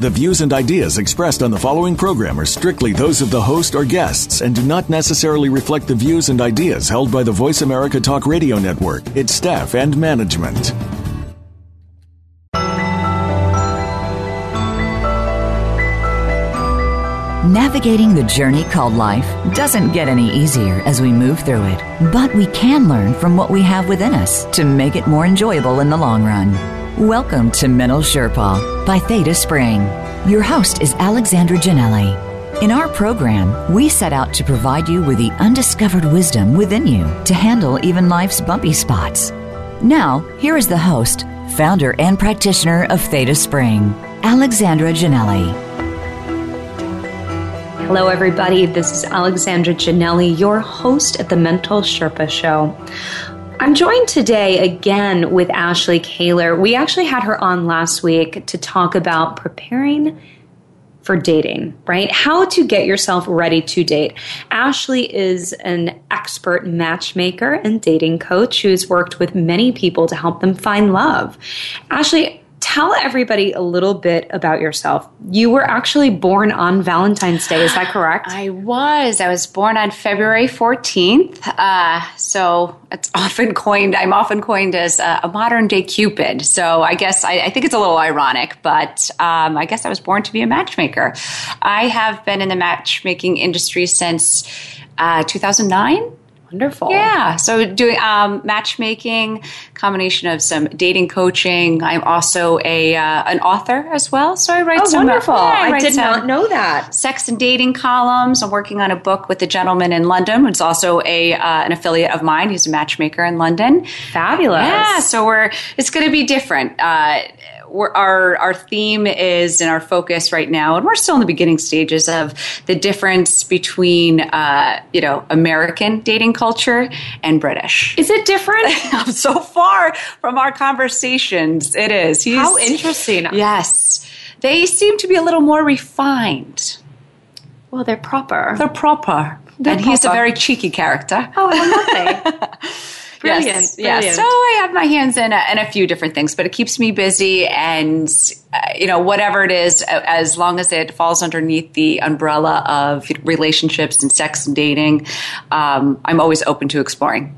The views and ideas expressed on the following program are strictly those of the host or guests and do not necessarily reflect the views and ideas held by the Voice America Talk Radio Network, its staff, and management. Navigating the journey called life doesn't get any easier as we move through it, but we can learn from what we have within us to make it more enjoyable in the long run. Welcome to Mental Sherpa by Theta Spring. Your host is Alexandra Janelli. In our program, we set out to provide you with the undiscovered wisdom within you to handle even life's bumpy spots. Now, here is the host, founder, and practitioner of Theta Spring, Alexandra Janelli. Hello, everybody. This is Alexandra Janelli, your host at the Mental Sherpa Show. I'm joined today again with Ashley Kaylor. We actually had her on last week to talk about preparing for dating, right? How to get yourself ready to date. Ashley is an expert matchmaker and dating coach who's worked with many people to help them find love. Ashley, tell everybody a little bit about yourself. You were actually born on Valentine's Day, is that correct? I was. I was born on February 14th. Uh, so it's often coined, I'm often coined as a, a modern day Cupid. So I guess I, I think it's a little ironic, but um, I guess I was born to be a matchmaker. I have been in the matchmaking industry since uh, 2009. Wonderful. Yeah. So doing um, matchmaking, combination of some dating coaching. I'm also a uh, an author as well. So I write oh, some. Wonderful. Yeah, I, I did not know that. Sex and dating columns. I'm working on a book with a gentleman in London. It's also a uh, an affiliate of mine. He's a matchmaker in London. Fabulous. Yeah. So we're it's going to be different. Uh, our our theme is and our focus right now, and we're still in the beginning stages of the difference between uh, you know American dating culture and British. Is it different? so far from our conversations, it is. He's, How interesting! Yes, they seem to be a little more refined. Well, they're proper. They're proper. They're and proper. he's a very cheeky character. Oh, I love Brilliant. Yes, brilliant. Yeah. So I have my hands in a, in a few different things, but it keeps me busy. And, uh, you know, whatever it is, as long as it falls underneath the umbrella of relationships and sex and dating, um, I'm always open to exploring.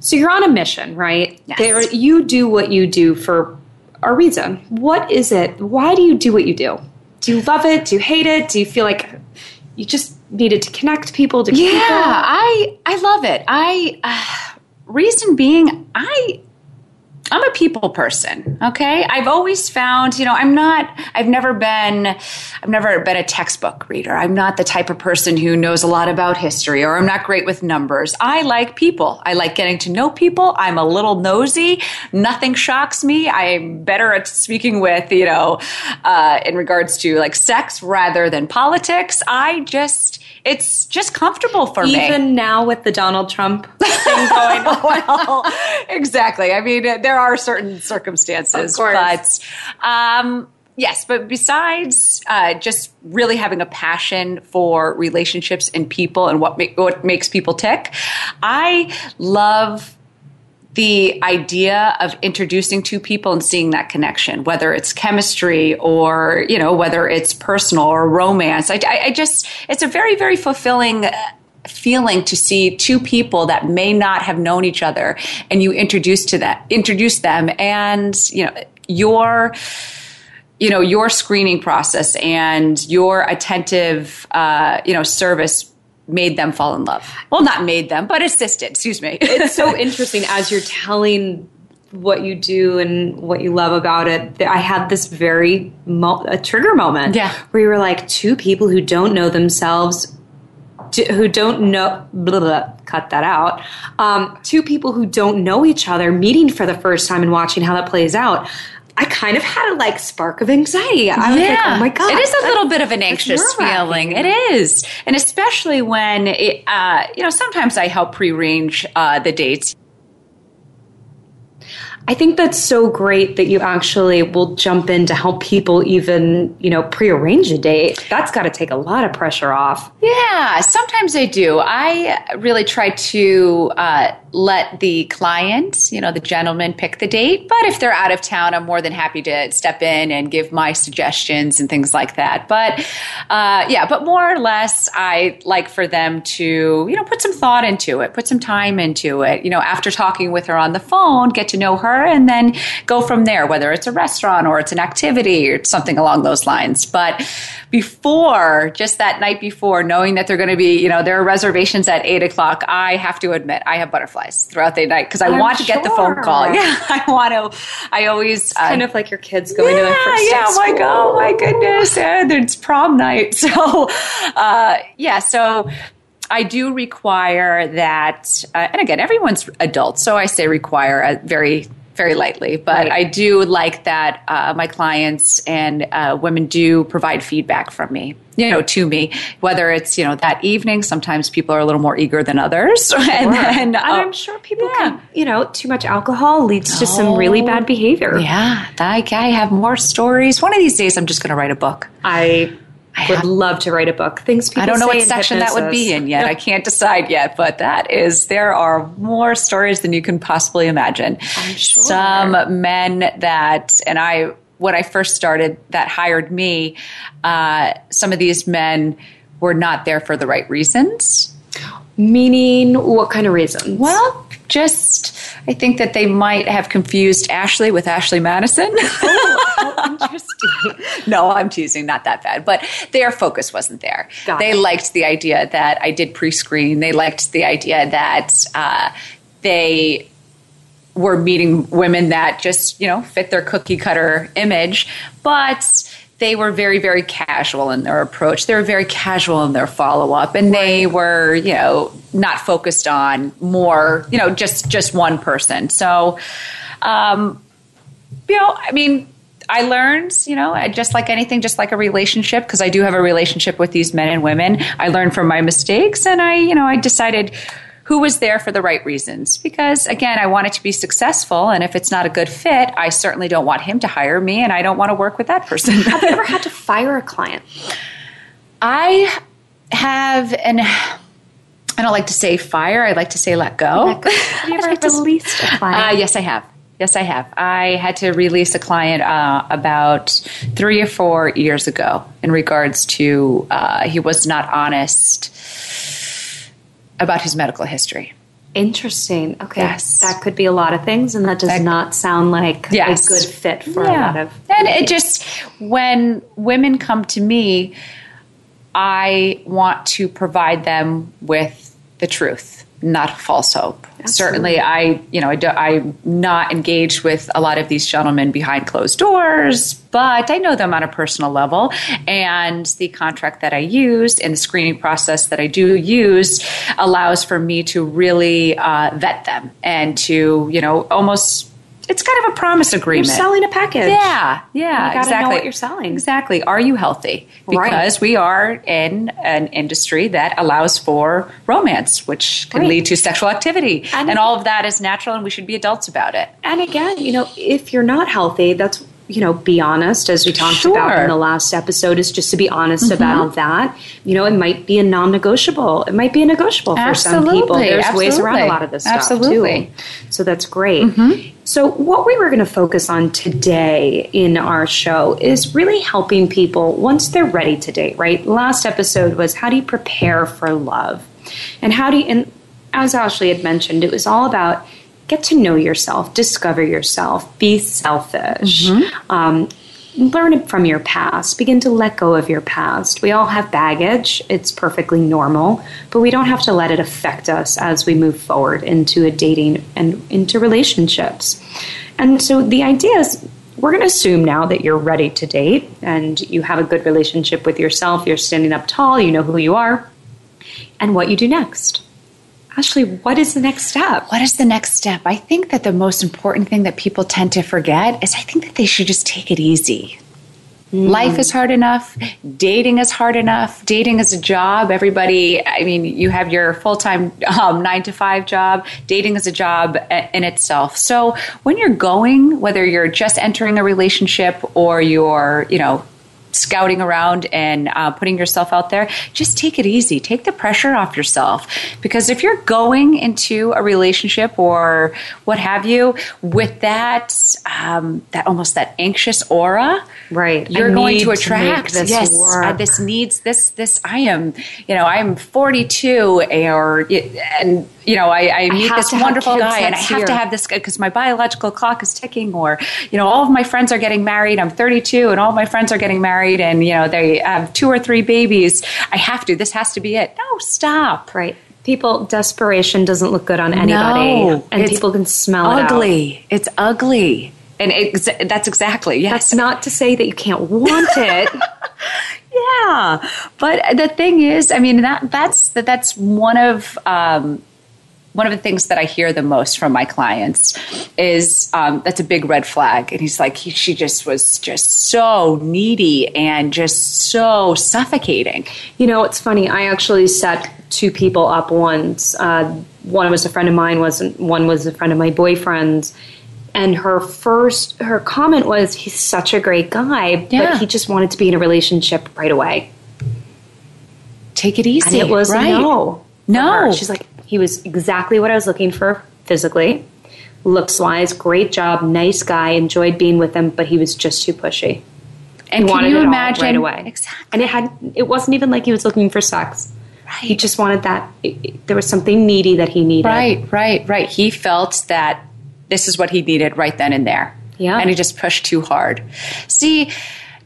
So you're on a mission, right? Yes. There, you do what you do for a reason. What is it? Why do you do what you do? Do you love it? Do you hate it? Do you feel like you just needed to connect people to yeah, people? I I love it. I. Uh, reason being, I I'm a people person, okay? I've always found, you know, I'm not I've never been I've never been a textbook reader. I'm not the type of person who knows a lot about history or I'm not great with numbers. I like people. I like getting to know people. I'm a little nosy. Nothing shocks me. I'm better at speaking with, you know, uh, in regards to like sex rather than politics. I just it's just comfortable for Even me. Even now with the Donald Trump thing going on. well, exactly. I mean, there are certain circumstances, but um, yes. But besides uh, just really having a passion for relationships and people and what make, what makes people tick, I love the idea of introducing two people and seeing that connection, whether it's chemistry or, you know, whether it's personal or romance. I, I, I just, it's a very, very fulfilling feeling to see two people that may not have known each other and you introduce to that, introduce them and, you know, your, you know your screening process and your attentive uh, you know service made them fall in love. Well, not made them, but assisted. Excuse me. it's so interesting as you're telling what you do and what you love about it. I had this very mo- a trigger moment, yeah, where you were like two people who don't know themselves. Who don't know, blah, blah, cut that out. Um, two people who don't know each other meeting for the first time and watching how that plays out. I kind of had a like spark of anxiety. I was yeah. like, oh my God. It is a little bit of an anxious feeling. It is. And especially when, it, uh, you know, sometimes I help prearrange uh, the dates. I think that's so great that you actually will jump in to help people even, you know, prearrange a date. That's got to take a lot of pressure off. Yeah, sometimes I do. I really try to uh, let the client, you know, the gentleman pick the date. But if they're out of town, I'm more than happy to step in and give my suggestions and things like that. But uh, yeah, but more or less, I like for them to, you know, put some thought into it, put some time into it. You know, after talking with her on the phone, get to know her, and then go from there. Whether it's a restaurant or it's an activity or something along those lines. But before, just that night before, knowing that they're going to be, you know, there are reservations at eight o'clock, I have to admit I have butterflies throughout the night because I I'm want to sure. get the phone call. Yeah, I want to. I always uh, kind of like your kids going yeah, to their first yeah. Like oh my goodness, and it's prom night. So uh, yeah, so. I do require that, uh, and again, everyone's adult, so I say require a very very lightly, but right. I do like that uh, my clients and uh, women do provide feedback from me, you know, to me, whether it's, you know, that evening, sometimes people are a little more eager than others. Sure. and, then, uh, I'm sure people yeah. can, you know, too much alcohol leads to some really bad behavior. Yeah. I, I have more stories. One of these days, I'm just going to write a book. I I would have, love to write a book. Things people I don't know what section that would be in yet. I can't decide yet, but that is there are more stories than you can possibly imagine. Sure. Some men that and I when I first started that hired me, uh, some of these men were not there for the right reasons. Meaning, what kind of reasons? Well, just I think that they might have confused Ashley with Ashley Madison. Oh, interesting. no, I'm teasing, not that bad. But their focus wasn't there. Got they it. liked the idea that I did pre-screen. They liked the idea that uh, they were meeting women that just you know fit their cookie cutter image, but they were very, very casual in their approach. They were very casual in their follow up, and they were, you know, not focused on more, you know, just just one person. So, um, you know, I mean, I learned, you know, just like anything, just like a relationship, because I do have a relationship with these men and women. I learned from my mistakes, and I, you know, I decided who was there for the right reasons. Because again, I want it to be successful. And if it's not a good fit, I certainly don't want him to hire me and I don't want to work with that person. have you ever had to fire a client? I have, and I don't like to say fire, I like to say let go. Let go. Have you ever released a client? Uh, yes, I have. Yes, I have. I had to release a client uh, about three or four years ago in regards to uh, he was not honest about his medical history. Interesting. Okay. Yes. That could be a lot of things, and that does that, not sound like yes. a good fit for yeah. a lot of. And it just, when women come to me, I want to provide them with the truth not false hope. Absolutely. Certainly, I you know I do, I'm not engaged with a lot of these gentlemen behind closed doors, but I know them on a personal level, and the contract that I used and the screening process that I do use allows for me to really uh, vet them and to you know almost it's kind of a promise agreement. You're selling a package. Yeah, yeah, you exactly. Know what you're selling exactly. Are you healthy? Because right. we are in an industry that allows for romance, which can right. lead to sexual activity, and, and all of that is natural, and we should be adults about it. And again, you know, if you're not healthy, that's you know, be honest, as we talked sure. about in the last episode, is just to be honest mm-hmm. about that. You know, it might be a non negotiable. It might be a negotiable Absolutely. for some people. There's Absolutely. ways around a lot of this stuff too. So that's great. Mm-hmm. So, what we were going to focus on today in our show is really helping people once they're ready to date, right? Last episode was how do you prepare for love? And how do you, and as Ashley had mentioned, it was all about get to know yourself, discover yourself, be selfish. Mm-hmm. Um, learn from your past. Begin to let go of your past. We all have baggage. It's perfectly normal, but we don't have to let it affect us as we move forward into a dating and into relationships. And so the idea is we're going to assume now that you're ready to date and you have a good relationship with yourself, you're standing up tall, you know who you are, and what you do next. Ashley, what is the next step? What is the next step? I think that the most important thing that people tend to forget is I think that they should just take it easy. Mm. Life is hard enough. Dating is hard enough. Dating is a job. Everybody, I mean, you have your full time um, nine to five job. Dating is a job in itself. So when you're going, whether you're just entering a relationship or you're, you know, scouting around and uh, putting yourself out there, just take it easy. Take the pressure off yourself. Because if you're going into a relationship or what have you with that, um, that almost that anxious aura, right? You're going to attract to this. Yes, uh, this needs this. This I am. You know, I'm 42, or and you know, I, I meet I this wonderful guy and I have year. to have this because my biological clock is ticking, or, you know, all of my friends are getting married. I'm 32 and all my friends are getting married and, you know, they have two or three babies. I have to. This has to be it. No, stop. Right. People, desperation doesn't look good on anybody. No, and people can smell ugly. it ugly It's ugly. And ex- that's exactly, yes. That's not to say that you can't want it. yeah. But the thing is, I mean, that, that's, that, that's one of, um, one of the things that I hear the most from my clients is um, that's a big red flag. And he's like, he, she just was just so needy and just so suffocating. You know, it's funny. I actually set two people up once. Uh, one was a friend of mine, was one was a friend of my boyfriend's. And her first, her comment was, "He's such a great guy, yeah. but he just wanted to be in a relationship right away." Take it easy. And it was right. no, no. She's like, he was exactly what I was looking for physically, looks wise, great job, nice guy, enjoyed being with him, but he was just too pushy. And he wanted you imagine right away? Exactly. And it had it wasn't even like he was looking for sex. Right. He just wanted that. It, it, there was something needy that he needed. Right, right, right. He felt that this is what he needed right then and there. Yeah. And he just pushed too hard. See,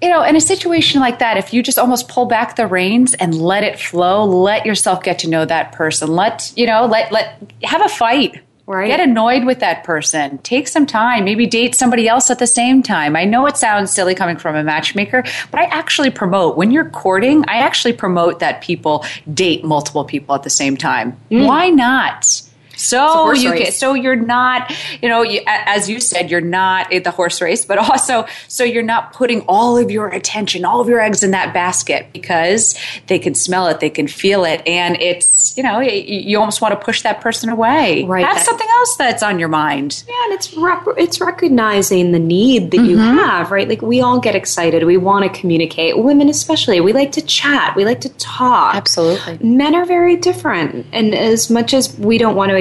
you know, in a situation like that, if you just almost pull back the reins and let it flow, let yourself get to know that person. Let, you know, let, let, have a fight. Right. Get annoyed with that person. Take some time. Maybe date somebody else at the same time. I know it sounds silly coming from a matchmaker, but I actually promote when you're courting, I actually promote that people date multiple people at the same time. Mm. Why not? So you get, so you're not, you know, you, as you said, you're not at the horse race, but also so you're not putting all of your attention, all of your eggs in that basket because they can smell it, they can feel it, and it's you know you almost want to push that person away. Right, have that, something else that's on your mind. Yeah, and it's rec- it's recognizing the need that mm-hmm. you have, right? Like we all get excited, we want to communicate. Women especially, we like to chat, we like to talk. Absolutely, men are very different, and as much as we don't want to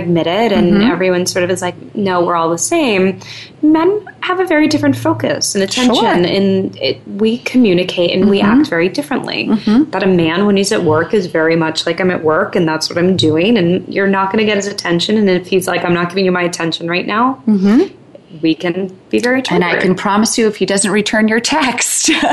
and mm-hmm. everyone sort of is like, no, we're all the same. Men have a very different focus and attention, sure. and it, we communicate and mm-hmm. we act very differently. Mm-hmm. That a man, when he's at work, is very much like I'm at work, and that's what I'm doing, and you're not going to get his attention. And if he's like, I'm not giving you my attention right now, mm-hmm we can be very. And I can promise you, if he doesn't return your text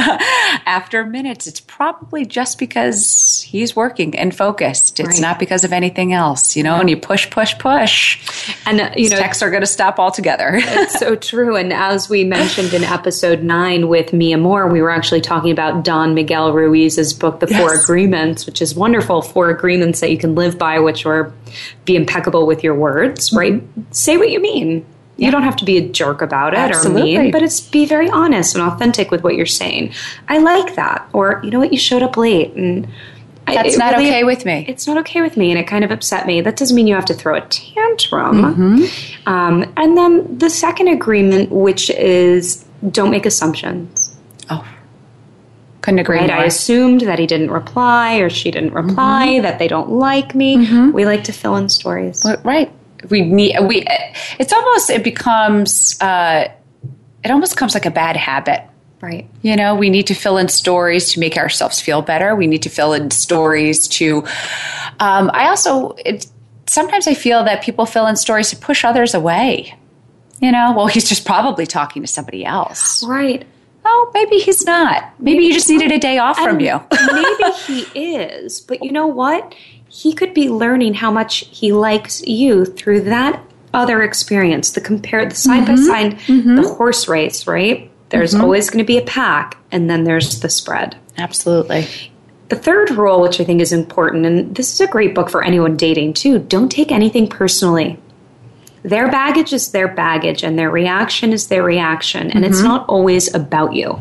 after minutes, it's probably just because he's working and focused. It's right. not because of anything else, you know. And you push, push, push, and uh, you know, texts are going to stop altogether. it's so true. And as we mentioned in episode nine with Mia Moore, we were actually talking about Don Miguel Ruiz's book, The yes. Four Agreements, which is wonderful. Four agreements that you can live by, which are be impeccable with your words, right? Mm-hmm. Say what you mean you don't have to be a jerk about it Absolutely. or mean, but it's be very honest and authentic with what you're saying. I like that. Or you know what, you showed up late and that's not really, okay with me. It's not okay with me, and it kind of upset me. That doesn't mean you have to throw a tantrum. Mm-hmm. Um, and then the second agreement, which is don't make assumptions. Oh, couldn't agree right? more. I assumed that he didn't reply or she didn't reply, mm-hmm. that they don't like me. Mm-hmm. We like to fill in stories. Right we need we it's almost it becomes uh, it almost comes like a bad habit right you know we need to fill in stories to make ourselves feel better we need to fill in stories to um, i also it, sometimes i feel that people fill in stories to push others away you know well he's just probably talking to somebody else right Oh, maybe he's not. Maybe, maybe you just needed a day off from you. maybe he is. But you know what? He could be learning how much he likes you through that other experience the compare the side by side the horse race right? There's mm-hmm. always going to be a pack and then there's the spread. Absolutely. The third rule which i think is important and this is a great book for anyone dating too don't take anything personally. Their baggage is their baggage and their reaction is their reaction and mm-hmm. it's not always about you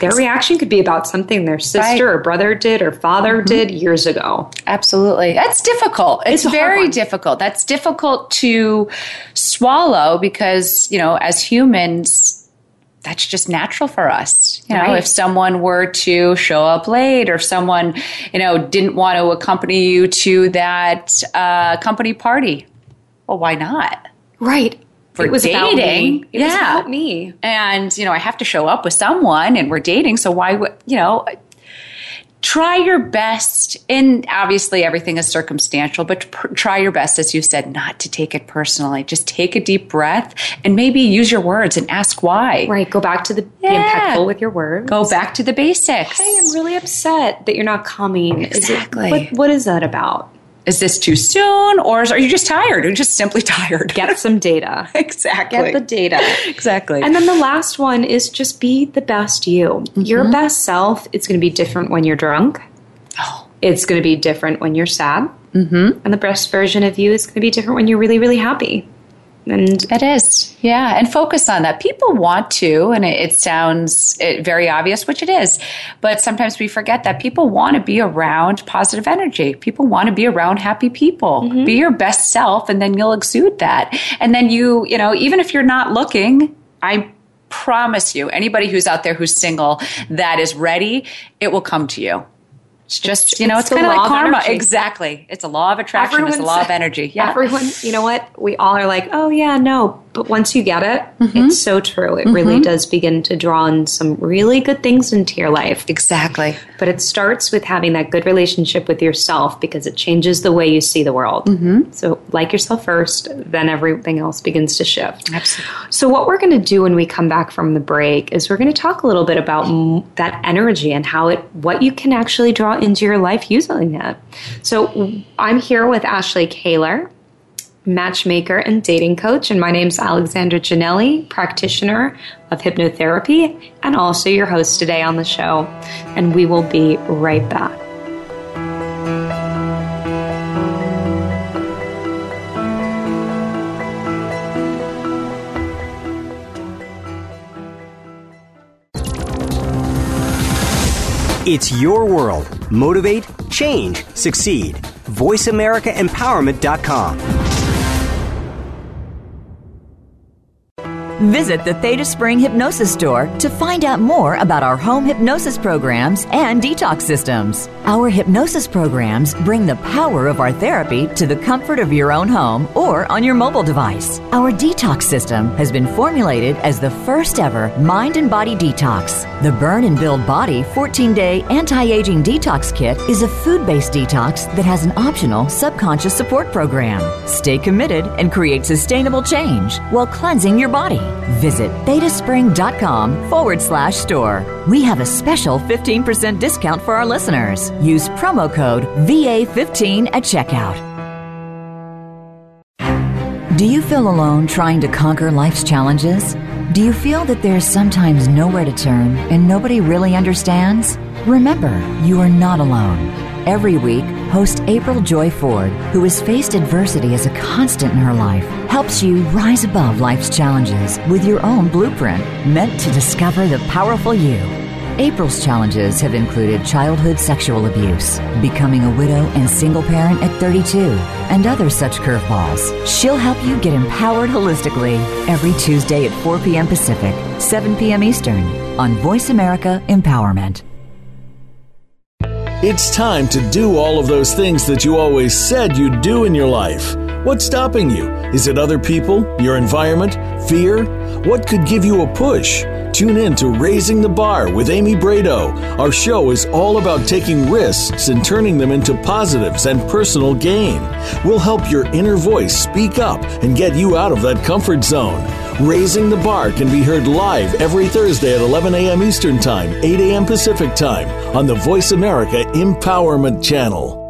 their reaction could be about something their sister right. or brother did or father mm-hmm. did years ago. Absolutely. That's difficult. It's, it's very difficult. That's difficult to swallow because, you know, as humans, that's just natural for us. You know, right. if someone were to show up late or if someone, you know, didn't want to accompany you to that uh, company party, well, why not? Right. For it was dating. It yeah. was about me. And, you know, I have to show up with someone and we're dating. So why would, you know, try your best and obviously everything is circumstantial but pr- try your best as you said not to take it personally just take a deep breath and maybe use your words and ask why right go back to the yeah. be impeccable with your words go back to the basics hey i'm really upset that you're not coming exactly it, what, what is that about is this too soon? Or are you just tired? Or just simply tired? Get some data. Exactly. Get the data. Exactly. And then the last one is just be the best you. Mm-hmm. your best self it's going to be different when you're drunk. Oh. it's going to be different when you're sad. Mm-hmm. and the best version of you is going to be different when you're really really happy and it is. Yeah. And focus on that. People want to and it, it sounds it, very obvious which it is. But sometimes we forget that people want to be around positive energy. People want to be around happy people. Mm-hmm. be your best self and then you'll exude that. And then you you know even if you're not looking i promise you anybody who's out there who's single that is ready it will come to you it's just, you know, it's, it's kind of like karma. Energy. Exactly. It's a law of attraction. Everyone's, it's a law of energy. Yeah. Everyone, you know what? We all are like, oh, yeah, no. But once you get it, mm-hmm. it's so true. It mm-hmm. really does begin to draw in some really good things into your life. Exactly. But it starts with having that good relationship with yourself because it changes the way you see the world. Mm-hmm. So, like yourself first, then everything else begins to shift. Absolutely. So, what we're going to do when we come back from the break is we're going to talk a little bit about that energy and how it, what you can actually draw into your life using it. So, I'm here with Ashley Kaylor matchmaker and dating coach. And my name is Alexandra Janelli, practitioner of hypnotherapy, and also your host today on the show. And we will be right back. It's your world. Motivate, change, succeed. VoiceAmericaEmpowerment.com. Visit the Theta Spring Hypnosis Store to find out more about our home hypnosis programs and detox systems. Our hypnosis programs bring the power of our therapy to the comfort of your own home or on your mobile device. Our detox system has been formulated as the first ever mind and body detox. The Burn and Build Body 14 day anti aging detox kit is a food based detox that has an optional subconscious support program. Stay committed and create sustainable change while cleansing your body. Visit thetaspring.com forward slash store. We have a special 15% discount for our listeners. Use promo code VA15 at checkout. Do you feel alone trying to conquer life's challenges? Do you feel that there's sometimes nowhere to turn and nobody really understands? Remember, you are not alone. Every week, host April Joy Ford, who has faced adversity as a constant in her life, helps you rise above life's challenges with your own blueprint meant to discover the powerful you. April's challenges have included childhood sexual abuse, becoming a widow and single parent at 32, and other such curveballs. She'll help you get empowered holistically every Tuesday at 4 p.m. Pacific, 7 p.m. Eastern on Voice America Empowerment. It's time to do all of those things that you always said you'd do in your life. What's stopping you? Is it other people, your environment, fear? What could give you a push? Tune in to Raising the Bar with Amy Brado. Our show is all about taking risks and turning them into positives and personal gain. We'll help your inner voice speak up and get you out of that comfort zone. Raising the Bar can be heard live every Thursday at 11 a.m. Eastern Time, 8 a.m. Pacific Time on the Voice America Empowerment Channel.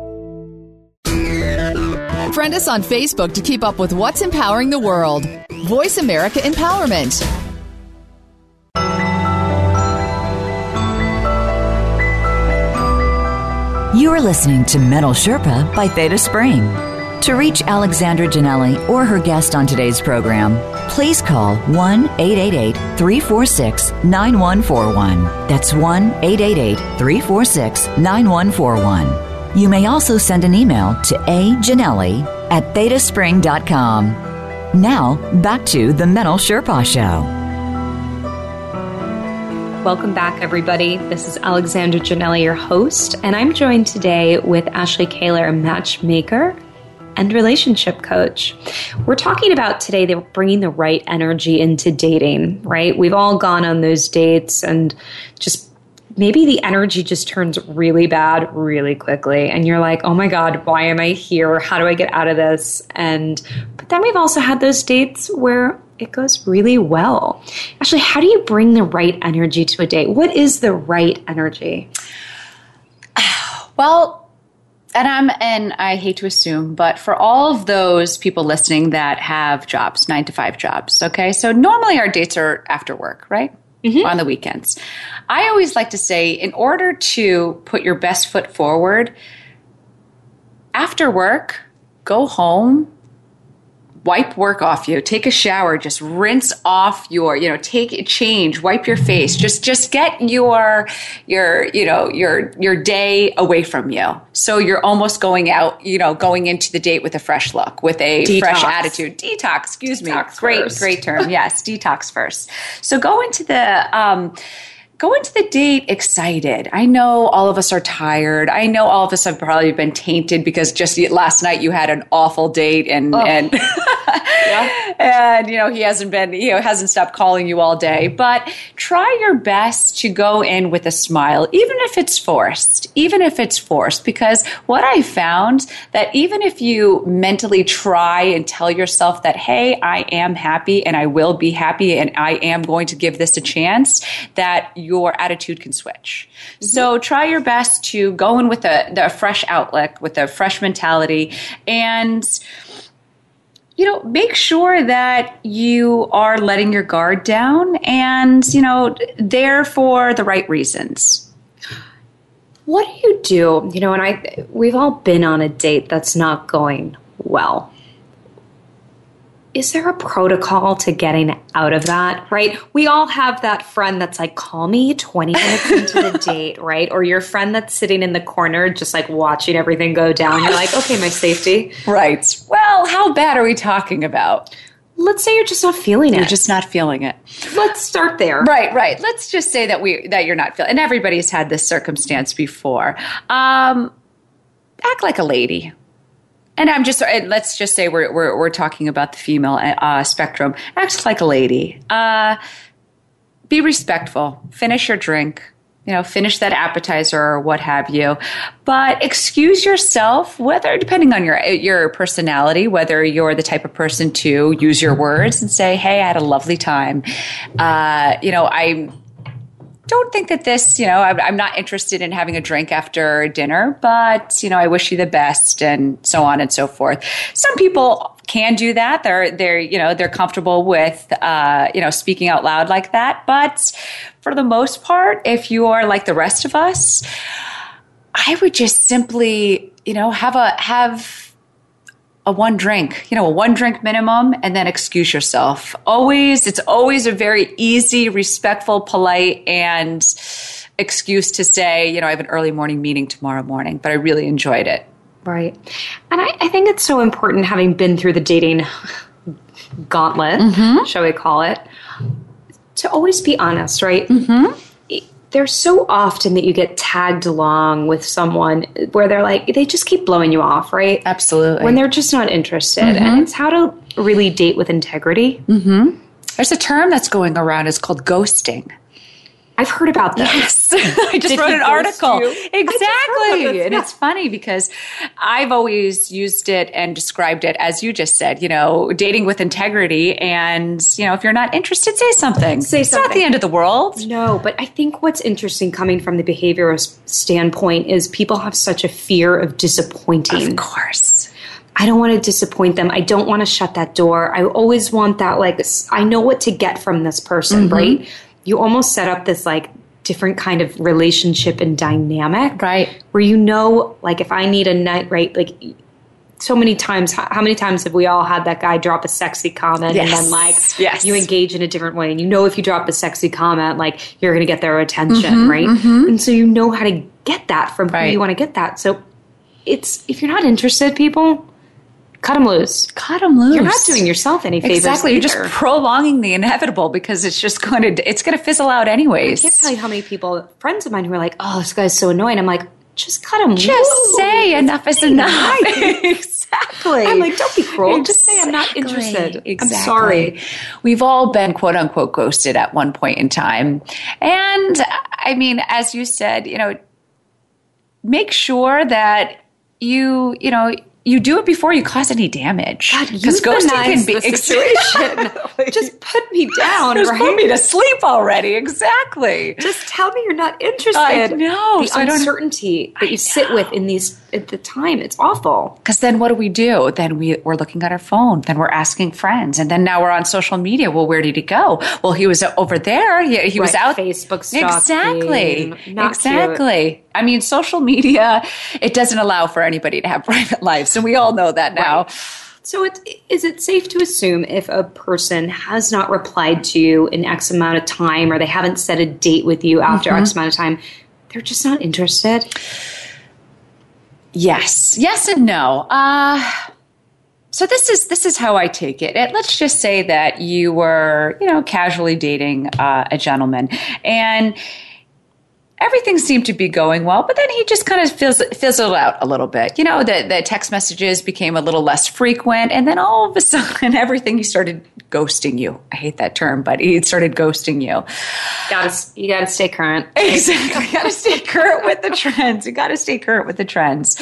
Friend us on Facebook to keep up with what's empowering the world. Voice America Empowerment. You're listening to Mental Sherpa by Theta Spring. To reach Alexandra Janelli or her guest on today's program, please call 1 888 346 9141. That's 1 888 346 9141. You may also send an email to ajanelli at thetaspring.com. Now, back to the Mental Sherpa Show. Welcome back, everybody. This is Alexandra Janelli, your host, and I'm joined today with Ashley Kaylor, a matchmaker and relationship coach. We're talking about today that bringing the right energy into dating, right? We've all gone on those dates and just maybe the energy just turns really bad really quickly and you're like, "Oh my god, why am I here? How do I get out of this?" And but then we've also had those dates where it goes really well. Actually, how do you bring the right energy to a date? What is the right energy? Well, and I'm and I hate to assume, but for all of those people listening that have jobs, nine to five jobs, okay. So normally our dates are after work, right? Mm-hmm. On the weekends. I always like to say, in order to put your best foot forward, after work, go home, wipe work off you take a shower just rinse off your you know take change wipe your face just just get your your you know your your day away from you so you're almost going out you know going into the date with a fresh look with a detox. fresh attitude detox excuse detox me great first. great term yes detox first so go into the um go into the date excited. I know all of us are tired. I know all of us have probably been tainted because just last night you had an awful date and oh. and yeah. and you know he hasn't been you know hasn't stopped calling you all day. But try your best to go in with a smile, even if it's forced. Even if it's forced, because what I found that even if you mentally try and tell yourself that hey, I am happy and I will be happy and I am going to give this a chance, that your attitude can switch. Mm-hmm. So try your best to go in with a, a fresh outlook, with a fresh mentality, and you know, make sure that you are letting your guard down and, you know, there for the right reasons. What do you do? You know, and I we've all been on a date that's not going well is there a protocol to getting out of that, right? We all have that friend that's like, call me 20 minutes into the date, right? Or your friend that's sitting in the corner just like watching everything go down. You're like, okay, my safety. Right. Well, how bad are we talking about? Let's say you're just not feeling it. You're just not feeling it. Let's start there. Right, right. Let's just say that we that you're not feeling. And everybody's had this circumstance before. Um, act like a lady and I'm just let's just say we're we're, we're talking about the female uh, spectrum. Act like a lady. Uh, be respectful. Finish your drink. You know, finish that appetizer or what have you. But excuse yourself, whether depending on your your personality, whether you're the type of person to use your words and say, "Hey, I had a lovely time." Uh, you know, I'm don't think that this, you know, I'm, I'm, not interested in having a drink after dinner, but, you know, I wish you the best and so on and so forth. Some people can do that. They're, they're, you know, they're comfortable with, uh, you know, speaking out loud like that. But for the most part, if you are like the rest of us, I would just simply, you know, have a, have, a one drink, you know, a one drink minimum and then excuse yourself. Always, it's always a very easy, respectful, polite, and excuse to say, you know, I have an early morning meeting tomorrow morning, but I really enjoyed it. Right. And I, I think it's so important having been through the dating gauntlet, mm-hmm. shall we call it, to always be honest, right? Mm-hmm there's so often that you get tagged along with someone where they're like they just keep blowing you off right? Absolutely. When they're just not interested. Mm-hmm. and it's how to really date with integrity. Mm-hmm. there's a term that's going around. It's called ghosting I've heard about this. Yes. I just Did wrote an article. Exactly. And it's funny because I've always used it and described it as you just said, you know, dating with integrity. And, you know, if you're not interested, say something. Say it's something. not the end of the world. No, but I think what's interesting coming from the behavioral standpoint is people have such a fear of disappointing. Of course. I don't want to disappoint them. I don't want to shut that door. I always want that, like, I know what to get from this person, mm-hmm. right? You almost set up this like different kind of relationship and dynamic. Right. Where you know, like, if I need a night, right, like, so many times how many times have we all had that guy drop a sexy comment yes. and then like yes. you engage in a different way and you know if you drop a sexy comment like you're going to get their attention mm-hmm, right mm-hmm. and so you know how to get that from right. who you want to get that so it's if you're not interested people cut them loose. Cut them loose. You're not doing yourself any favors. Exactly. Either. You're just prolonging the inevitable because it's just going to it's going to fizzle out anyways. I can't tell you how many people, friends of mine, who are like, "Oh, this guy's so annoying." I'm like, just cut him. Loose. Just loose. say enough is enough. exactly. I'm like, don't be cruel. Exactly. Just say I'm not interested. Exactly. I'm sorry. We've all been quote unquote ghosted at one point in time, and I mean, as you said, you know, make sure that you you know you do it before you cause any damage. Because ghosting can be the situation. just put me down. Just right? put me to sleep already. Exactly. Just tell me you're not interested. I know. The so uncertainty that you sit with in these at the time. It's awful. Because then what do we do? Then we we're looking at our phone. Then we're asking friends, and then now we're on social media. Well, where did he go? Well, he was over there. He, he right. was out Facebook. Exactly. exactly. Cute. I mean, social media, it doesn't allow for anybody to have private lives. And we all know that now. Right. So, it, is it safe to assume if a person has not replied to you in X amount of time or they haven't set a date with you after mm-hmm. X amount of time, they're just not interested? Yes. Yes and no. Uh, so this is this is how I take it. Let's just say that you were, you know, casually dating uh, a gentleman, and everything seemed to be going well, but then he just kind of fizz, fizzled out a little bit. You know, the, the text messages became a little less frequent, and then all of a sudden, everything he started ghosting you. I hate that term, but he started ghosting you. Got to you got to stay current. Exactly, got to stay current with the trends. You got to stay current with the trends.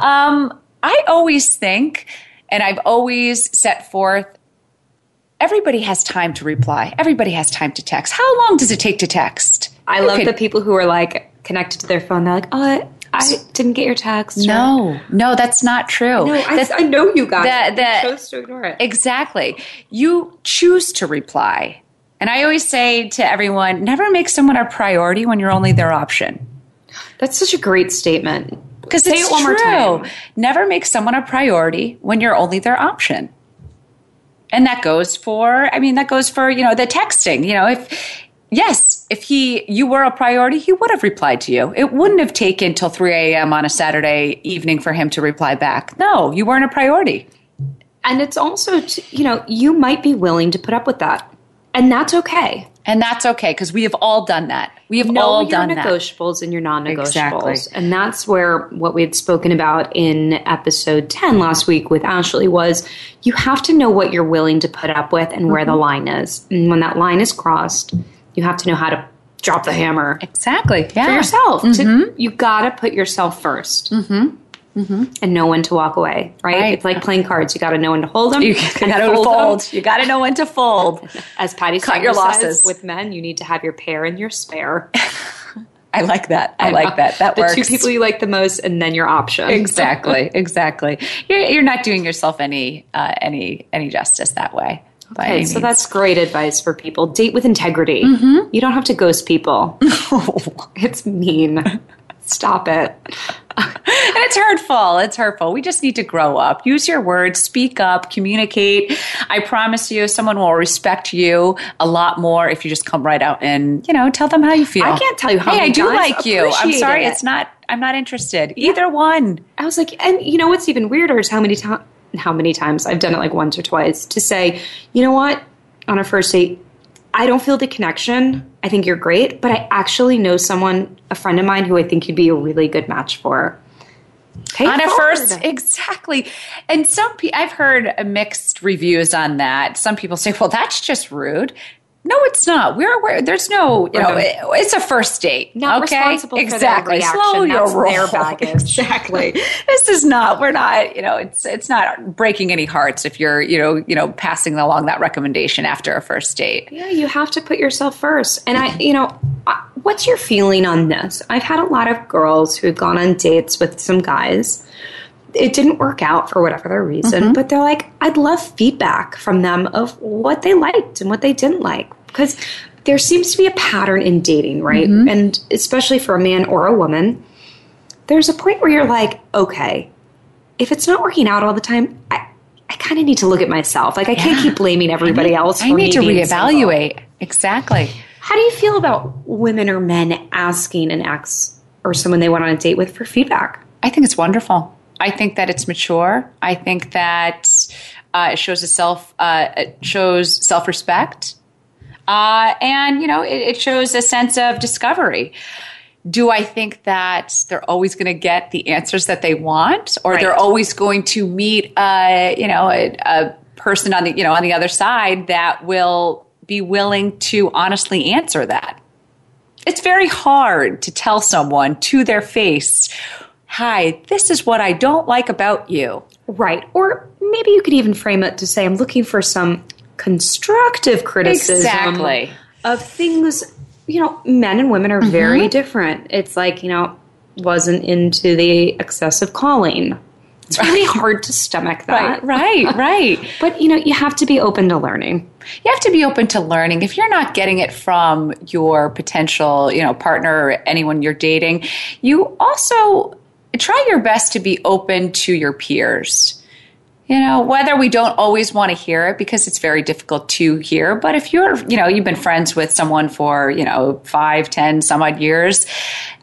Um, I always think, and I've always set forth everybody has time to reply. Everybody has time to text. How long does it take to text? I love the people who are like connected to their phone. They're like, oh, I didn't get your text. No, no, that's not true. No, I, I know you guys. That, that, chose to ignore it. Exactly. You choose to reply. And I always say to everyone, never make someone a priority when you're only their option. That's such a great statement. Because it's it one true. More time. Never make someone a priority when you're only their option. And that goes for, I mean, that goes for, you know, the texting. You know, if, yes, if he, you were a priority, he would have replied to you. It wouldn't have taken till 3 a.m. on a Saturday evening for him to reply back. No, you weren't a priority. And it's also, you know, you might be willing to put up with that. And that's okay. And that's okay because we have all done that. We have know all done that. negotiables and your non-negotiables. Exactly. And that's where what we had spoken about in episode 10 last week with Ashley was you have to know what you're willing to put up with and mm-hmm. where the mm-hmm. line is. And when that line is crossed, you have to know how to drop the hammer. Exactly. Yeah. For yourself. Mm-hmm. To, you got to put yourself 1st mm-hmm. Mm-hmm. and know when to walk away. Right? right. It's like playing cards. You got to know when to hold them. You got to fold. fold. You got to know when to fold. As Patty cut your losses with men. You need to have your pair and your spare. I like that. I, I like that. That works. the works. two people you like the most, and then your option. exactly. Exactly. You're, you're not doing yourself any uh, any any justice that way. Okay, so that's great advice for people. Date with integrity. Mm-hmm. You don't have to ghost people. it's mean. Stop it. it's hurtful. It's hurtful. We just need to grow up. Use your words, speak up, communicate. I promise you, someone will respect you a lot more if you just come right out and, you know, tell them how you feel. I can't tell you how hey, I do like you. I'm sorry, it. it's not, I'm not interested. Yeah. Either one. I was like, and you know what's even weirder is how many times, how many times I've done it like once or twice to say, you know what, on a first date, I don't feel the connection. I think you're great, but I actually know someone, a friend of mine, who I think you'd be a really good match for. Pay on forward. a first, exactly. And some, I've heard mixed reviews on that. Some people say, "Well, that's just rude." No, it's not. We're, we're there's no, you know, it, it's a first date. Not okay? responsible exactly. for their Slow your roll. Their baggage. exactly. this is not. We're not. You know, it's it's not breaking any hearts if you're, you know, you know, passing along that recommendation after a first date. Yeah, you have to put yourself first. And I, you know, what's your feeling on this? I've had a lot of girls who've gone on dates with some guys it didn't work out for whatever their reason, mm-hmm. but they're like, I'd love feedback from them of what they liked and what they didn't like because there seems to be a pattern in dating, right? Mm-hmm. And especially for a man or a woman, there's a point where you're like, okay, if it's not working out all the time, I, I kind of need to look at myself. Like I yeah. can't keep blaming everybody I need, else. I need to reevaluate. Single. Exactly. How do you feel about women or men asking an ex or someone they went on a date with for feedback? I think it's wonderful. I think that it's mature. I think that uh, it shows a self uh, it shows self respect, uh, and you know it, it shows a sense of discovery do I think that they're always going to get the answers that they want, or right. they're always going to meet, a, you know, a, a, person on the, you know, on the other side that will be willing to honestly answer that? It's very hard to tell someone to their face, "Hi, this is what I don't like about you." Right. Or maybe you could even frame it to say, "I'm looking for some constructive criticism exactly. of things you know, men and women are mm-hmm. very different. It's like, you know, wasn't into the excessive calling. It's really hard to stomach that. Right, right, right. but you know, you have to be open to learning. You have to be open to learning. If you're not getting it from your potential, you know, partner or anyone you're dating, you also try your best to be open to your peers you know whether we don't always want to hear it because it's very difficult to hear but if you're you know you've been friends with someone for you know five ten some odd years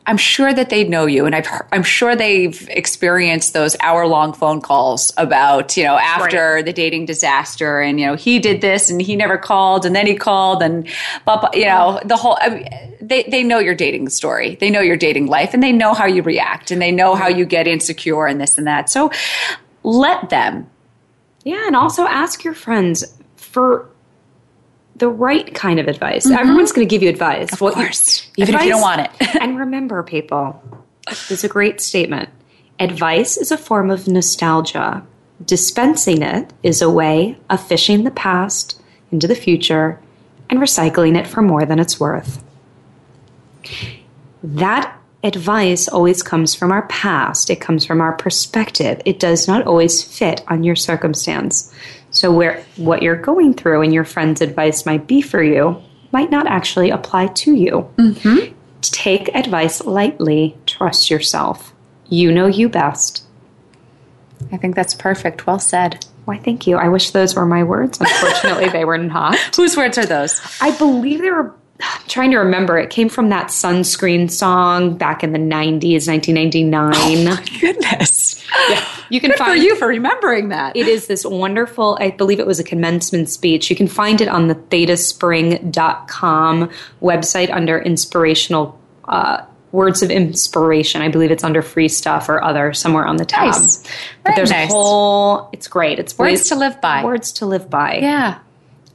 i'm sure that they know you and i am sure they've experienced those hour long phone calls about you know after right. the dating disaster and you know he did this and he never called and then he called and but you know the whole I mean, they, they know your dating story. They know your dating life and they know how you react and they know how you get insecure and this and that. So let them yeah, and also ask your friends for the right kind of advice. Mm-hmm. Everyone's going to give you advice. Of course, you, even advice, if you don't want it. and remember, people, this is a great statement. Advice is a form of nostalgia. Dispensing it is a way of fishing the past into the future and recycling it for more than it's worth. That advice always comes from our past, it comes from our perspective. It does not always fit on your circumstance. So, where what you're going through and your friend's advice might be for you might not actually apply to you. Mm-hmm. Take advice lightly, trust yourself. You know you best. I think that's perfect. Well said. Why, thank you. I wish those were my words. Unfortunately, they were not. Whose words are those? I believe they were I'm trying to remember. It came from that sunscreen song back in the 90s, 1999. Oh my goodness. Yeah. You can Good find for you for remembering that. It is this wonderful, I believe it was a commencement speech. You can find it on the thetaspring.com website under inspirational uh, words of inspiration. I believe it's under free stuff or other somewhere on the tab. Nice. But there's nice. a whole it's great. It's words to live by. Words to live by. Yeah.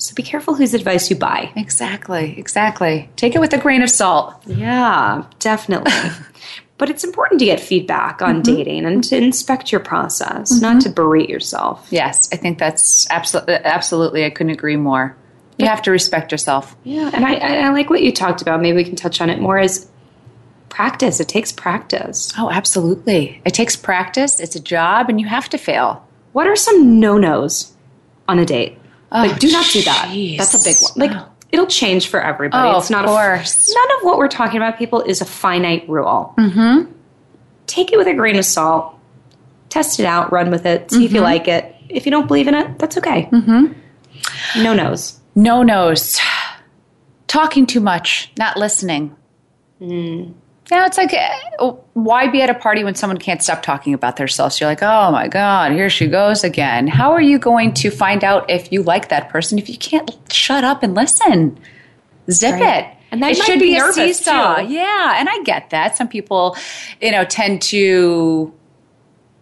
So be careful whose advice you buy. Exactly, exactly. Take it with a grain of salt. Yeah, definitely. but it's important to get feedback on mm-hmm. dating and to inspect your process, mm-hmm. not to berate yourself. Yes, I think that's absolutely, absolutely, I couldn't agree more. You have to respect yourself. Yeah, and I, I like what you talked about. Maybe we can touch on it more as practice. It takes practice. Oh, absolutely. It takes practice. It's a job, and you have to fail. What are some no nos on a date? Oh, like, do not do that. Geez. That's a big one. Like, oh. it'll change for everybody. Oh, it's not of course. A, none of what we're talking about, people, is a finite rule. Mm-hmm. Take it with a grain of salt. Test it out. Run with it. See mm-hmm. if you mm-hmm. like it. If you don't believe in it, that's okay. Mm-hmm. No nos. No nos. Talking too much. Not listening. Mm. Yeah, it's like, uh, why be at a party when someone can't stop talking about themselves? You're like, oh my God, here she goes again. How are you going to find out if you like that person if you can't shut up and listen? Zip right. it. And that it should be, be a seesaw. Too. Yeah, and I get that. Some people, you know, tend to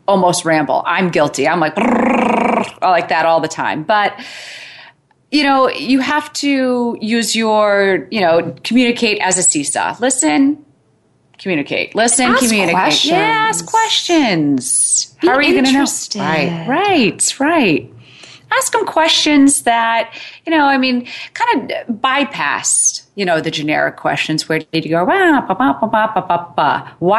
almost ramble. I'm guilty. I'm like, I like that all the time. But you know, you have to use your, you know, communicate as a seesaw. Listen, communicate. Listen, ask communicate. Questions. Yeah, ask questions. Be How are you going to know? Right, right, right. Ask them questions that, you know, I mean, kind of bypass you know, the generic questions. Where did you go? Why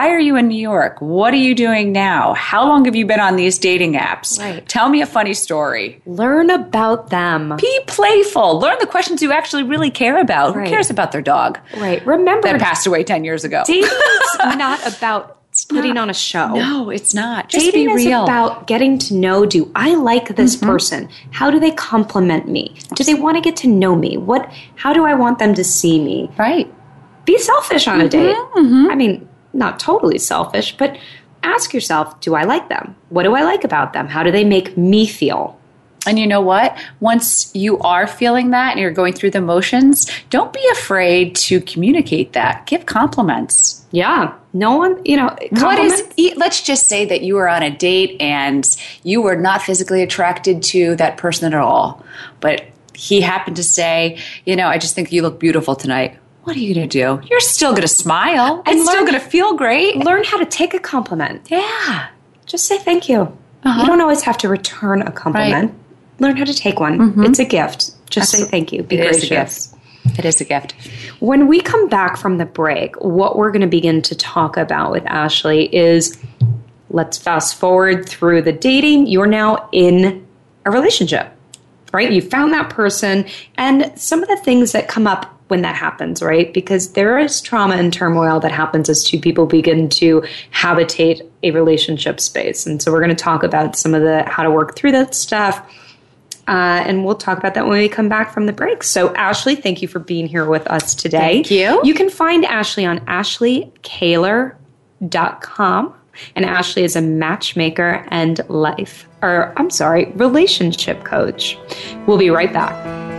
are you in New York? What are you doing now? How long have you been on these dating apps? Right. Tell me a funny story. Learn about them. Be playful. Learn the questions you actually really care about. Right. Who cares about their dog? Right. Remember that passed away 10 years ago. Dating is not about putting not. on a show. No, it's not. Just Dating is about getting to know. Do I like this mm-hmm. person? How do they compliment me? Do they want to get to know me? What? How do I want them to see me? Right. Be selfish on mm-hmm. a date. Mm-hmm. I mean, not totally selfish, but ask yourself: Do I like them? What do I like about them? How do they make me feel? And you know what? Once you are feeling that and you're going through the motions, don't be afraid to communicate that. Give compliments. Yeah. No one, you know, what is, let's just say that you were on a date and you were not physically attracted to that person at all, but he happened to say, you know, I just think you look beautiful tonight. What are you going to do? You're still going to smile and it's still going to feel great. Learn how to take a compliment. Yeah. Just say thank you. Uh-huh. You don't always have to return a compliment. Right learn how to take one. Mm-hmm. It's a gift. Just Absolutely. say thank you. Be it gracious. Is a gift. It is a gift. When we come back from the break, what we're going to begin to talk about with Ashley is let's fast forward through the dating. You're now in a relationship, right? You found that person, and some of the things that come up when that happens, right? Because there is trauma and turmoil that happens as two people begin to habitate a relationship space. And so we're going to talk about some of the how to work through that stuff uh, and we'll talk about that when we come back from the break. So, Ashley, thank you for being here with us today. Thank you. You can find Ashley on ashleykaylor.com. And Ashley is a matchmaker and life, or I'm sorry, relationship coach. We'll be right back.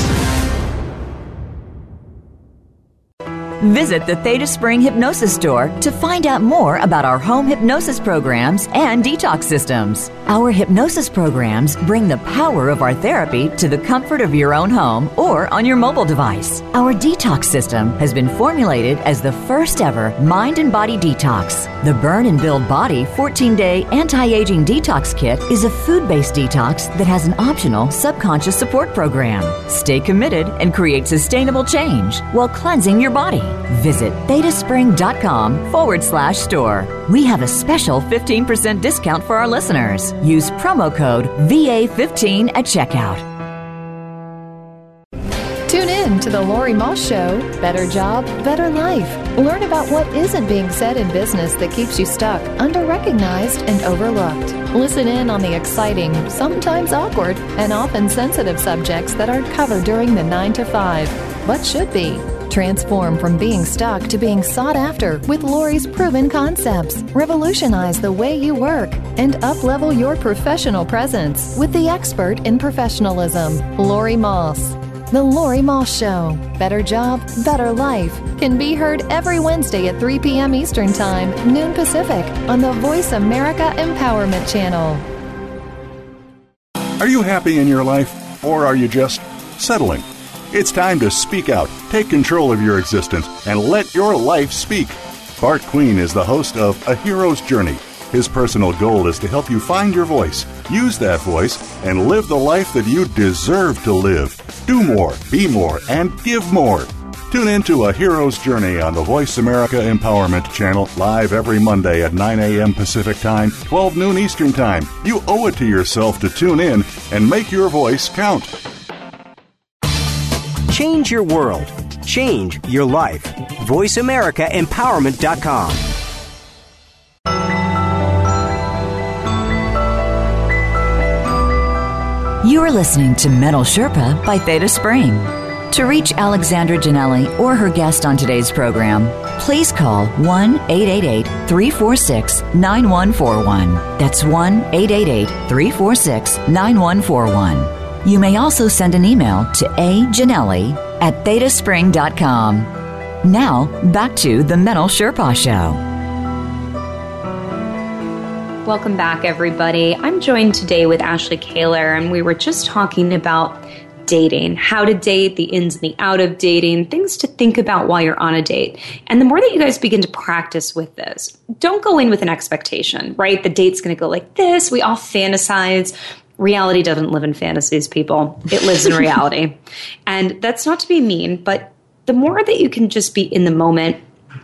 Visit the Theta Spring Hypnosis Store to find out more about our home hypnosis programs and detox systems. Our hypnosis programs bring the power of our therapy to the comfort of your own home or on your mobile device. Our detox system has been formulated as the first ever mind and body detox. The Burn and Build Body 14 day anti aging detox kit is a food based detox that has an optional subconscious support program. Stay committed and create sustainable change while cleansing your body. Visit thetaspring.com forward slash store. We have a special 15% discount for our listeners. Use promo code VA15 at checkout. Tune in to the Lori Moss Show. Better job, better life. Learn about what isn't being said in business that keeps you stuck, underrecognized, and overlooked. Listen in on the exciting, sometimes awkward, and often sensitive subjects that aren't covered during the 9 to 5, but should be. Transform from being stuck to being sought after with Lori's proven concepts. Revolutionize the way you work and uplevel your professional presence with the expert in professionalism, Lori Moss. The Lori Moss Show. Better job, better life. Can be heard every Wednesday at 3 p.m. Eastern Time, noon Pacific, on the Voice America Empowerment Channel. Are you happy in your life, or are you just settling? It's time to speak out, take control of your existence, and let your life speak. Bart Queen is the host of A Hero's Journey. His personal goal is to help you find your voice, use that voice, and live the life that you deserve to live. Do more, be more, and give more. Tune in to A Hero's Journey on the Voice America Empowerment Channel, live every Monday at 9 a.m. Pacific Time, 12 noon Eastern Time. You owe it to yourself to tune in and make your voice count. Change your world. Change your life. VoiceAmericaEmpowerment.com. You are listening to Mental Sherpa by Theta Spring. To reach Alexandra Janelli or her guest on today's program, please call 1 888 346 9141. That's 1 888 346 9141. You may also send an email to ajanelli at thetaspring.com. Now, back to the Mental Sherpa Show. Welcome back, everybody. I'm joined today with Ashley Kaylor, and we were just talking about dating, how to date, the ins and the out of dating, things to think about while you're on a date. And the more that you guys begin to practice with this, don't go in with an expectation, right? The date's going to go like this. We all fantasize reality doesn't live in fantasies, people. It lives in reality. and that's not to be mean, but the more that you can just be in the moment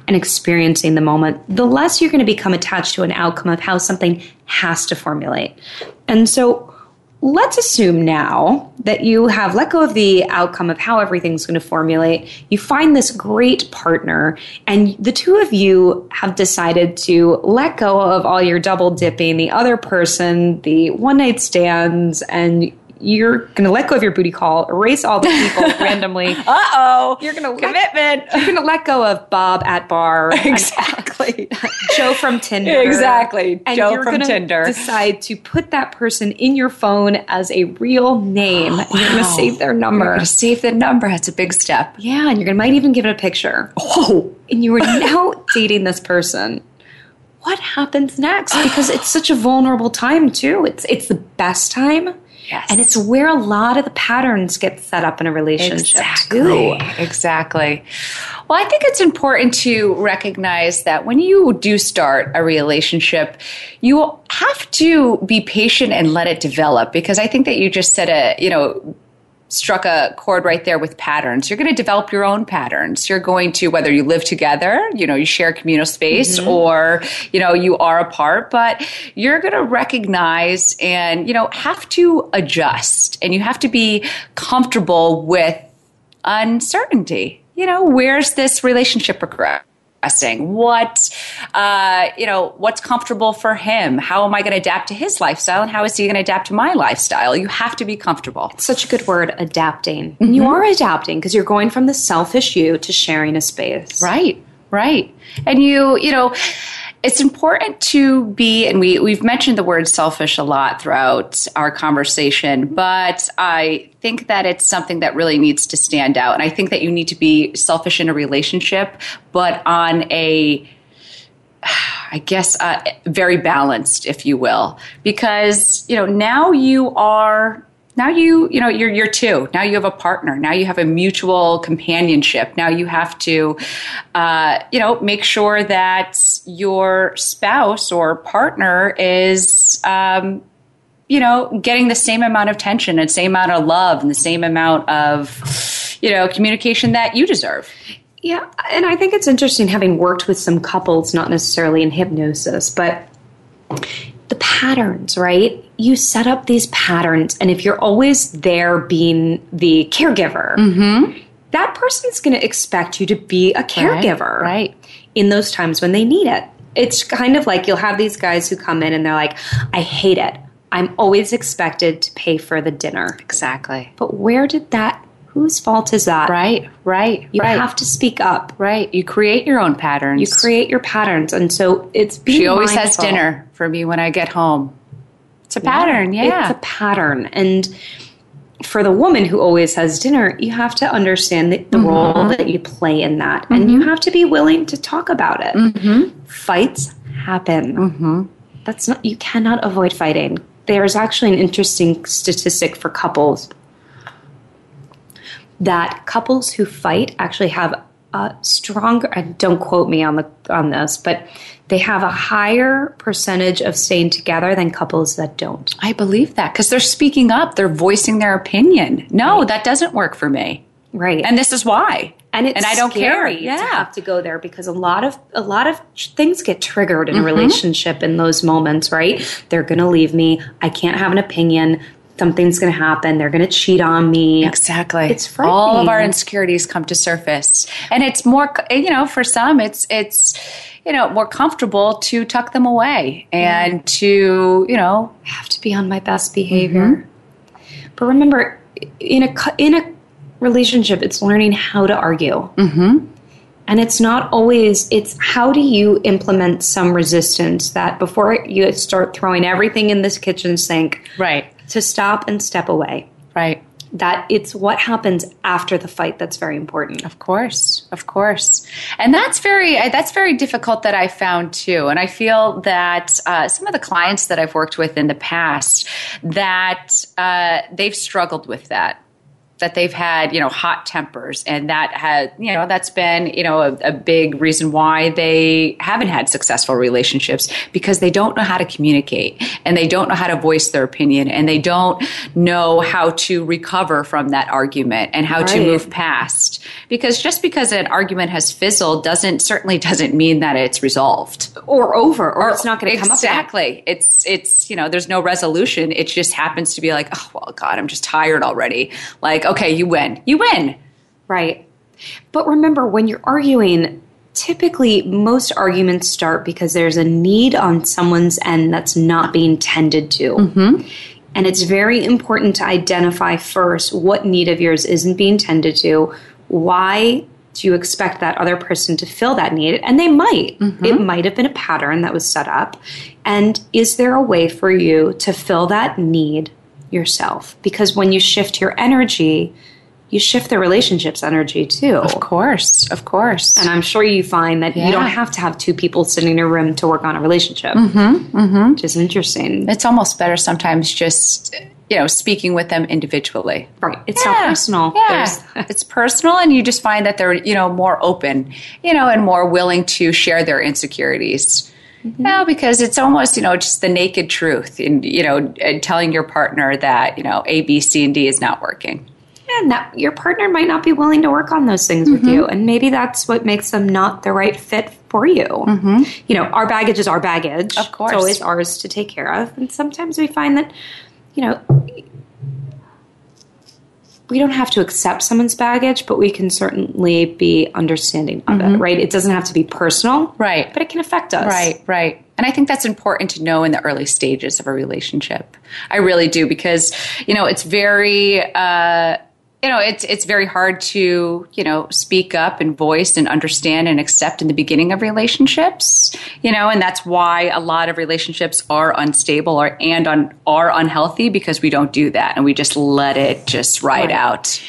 and experiencing the moment, the less you're going to become attached to an outcome of how something has to formulate. And so let's assume now that you have let go of the outcome of how everything's going to formulate. You find this great partner, and the two of you have decided to let go of all your double dipping, the other person, the one night stands, and you're going to let go of your booty call, erase all the people randomly. Uh oh. You're going to commitment. Let, you're going to let go of Bob at bar. Exactly. Joe from Tinder. Exactly. And Joe you're from Tinder. Decide to put that person in your phone as a real name. Oh, wow. You're going to save their number. You're going to save the number. That's a big step. Yeah, and you're going to might even give it a picture. Oh. And you are now dating this person what happens next because it's such a vulnerable time too it's it's the best time Yes. And it's where a lot of the patterns get set up in a relationship exactly. too. Exactly. Well, I think it's important to recognize that when you do start a relationship, you have to be patient and let it develop because I think that you just said a, you know, struck a chord right there with patterns. You're going to develop your own patterns. You're going to, whether you live together, you know, you share communal space mm-hmm. or, you know, you are apart, but you're going to recognize and, you know, have to adjust and you have to be comfortable with uncertainty. You know, where's this relationship progress? what uh, you know what's comfortable for him? How am i going to adapt to his lifestyle and how is he going to adapt to my lifestyle? You have to be comfortable. Such a good word adapting. Mm-hmm. you are adapting because you're going from the selfish you to sharing a space. Right right. And you you know it's important to be, and we, we've mentioned the word selfish a lot throughout our conversation, but I think that it's something that really needs to stand out. And I think that you need to be selfish in a relationship, but on a I guess uh, very balanced, if you will, because you know now you are now you you know you're you're two. Now you have a partner. Now you have a mutual companionship. Now you have to uh, you know make sure that your spouse or partner is um, you know getting the same amount of tension and same amount of love and the same amount of you know communication that you deserve. Yeah and i think it's interesting having worked with some couples not necessarily in hypnosis but the patterns, right? You set up these patterns, and if you're always there being the caregiver, mm-hmm. that person's going to expect you to be a caregiver, right, right? In those times when they need it. It's kind of like you'll have these guys who come in and they're like, I hate it. I'm always expected to pay for the dinner. Exactly. But where did that whose fault is that? Right, right. You right. have to speak up. Right. You create your own patterns. You create your patterns. And so it's beautiful. She always mindful. has dinner for me when I get home. It's a pattern, yeah. yeah. It's a pattern. And for the woman who always has dinner, you have to understand the, the mm-hmm. role that you play in that. Mm-hmm. And you have to be willing to talk about it. Mm-hmm. Fights happen. Mm-hmm. That's not, you cannot avoid fighting. There's actually an interesting statistic for couples that couples who fight actually have a stronger and don't quote me on the on this but they have a higher percentage of staying together than couples that don't i believe that because they're speaking up they're voicing their opinion no right. that doesn't work for me right and this is why and it's and I don't care yeah. to have to go there because a lot of a lot of things get triggered in mm-hmm. a relationship in those moments, right? They're going to leave me. I can't have an opinion something's going to happen. They're going to cheat on me. Exactly. It's frightening. All of our insecurities come to surface, and it's more. You know, for some, it's it's you know more comfortable to tuck them away and to you know I have to be on my best behavior. Mm-hmm. But remember, in a in a relationship, it's learning how to argue. Mm-hmm. And it's not always, it's how do you implement some resistance that before you start throwing everything in this kitchen sink, right? To stop and step away. Right. That it's what happens after the fight that's very important. Of course, of course, and that's very that's very difficult that I found too. And I feel that uh, some of the clients that I've worked with in the past that uh, they've struggled with that that they've had, you know, hot tempers, and that had, you know, that's been, you know, a, a, big reason why they haven't had successful relationships because they don't know how to communicate and they don't know how to voice their opinion and they don't know how to recover from that argument and how right. to move past. Because just because an argument has fizzled doesn't certainly doesn't mean that it's resolved or over or, or it's not going to come up exactly. It's it's you know, there's no resolution. It just happens to be like, oh well, God, I'm just tired already. Like okay, you win. You win. Right. But remember, when you're arguing, typically most arguments start because there's a need on someone's end that's not being tended to. Mm-hmm. And it's very important to identify first what need of yours isn't being tended to. Why do you expect that other person to fill that need? And they might. Mm-hmm. It might have been a pattern that was set up. And is there a way for you to fill that need yourself? Because when you shift your energy, you shift the relationship's energy too. Of course, of course. And I'm sure you find that yeah. you don't have to have two people sitting in a room to work on a relationship, mm-hmm, mm-hmm. which is interesting. It's almost better sometimes just you know speaking with them individually. Right. It's yeah. not personal. Yeah. it's personal, and you just find that they're you know more open, you know, and more willing to share their insecurities. Mm-hmm. No, because it's almost you know just the naked truth, and you know, telling your partner that you know A, B, C, and D is not working and that your partner might not be willing to work on those things mm-hmm. with you and maybe that's what makes them not the right fit for you mm-hmm. you know our baggage is our baggage of course it's always ours to take care of and sometimes we find that you know we don't have to accept someone's baggage, but we can certainly be understanding of mm-hmm. it, right? It doesn't have to be personal, right? But it can affect us, right? Right. And I think that's important to know in the early stages of a relationship. I really do because you know it's very. Uh, you know, it's it's very hard to you know speak up and voice and understand and accept in the beginning of relationships. You know, and that's why a lot of relationships are unstable or and un, are unhealthy because we don't do that and we just let it just ride right. out.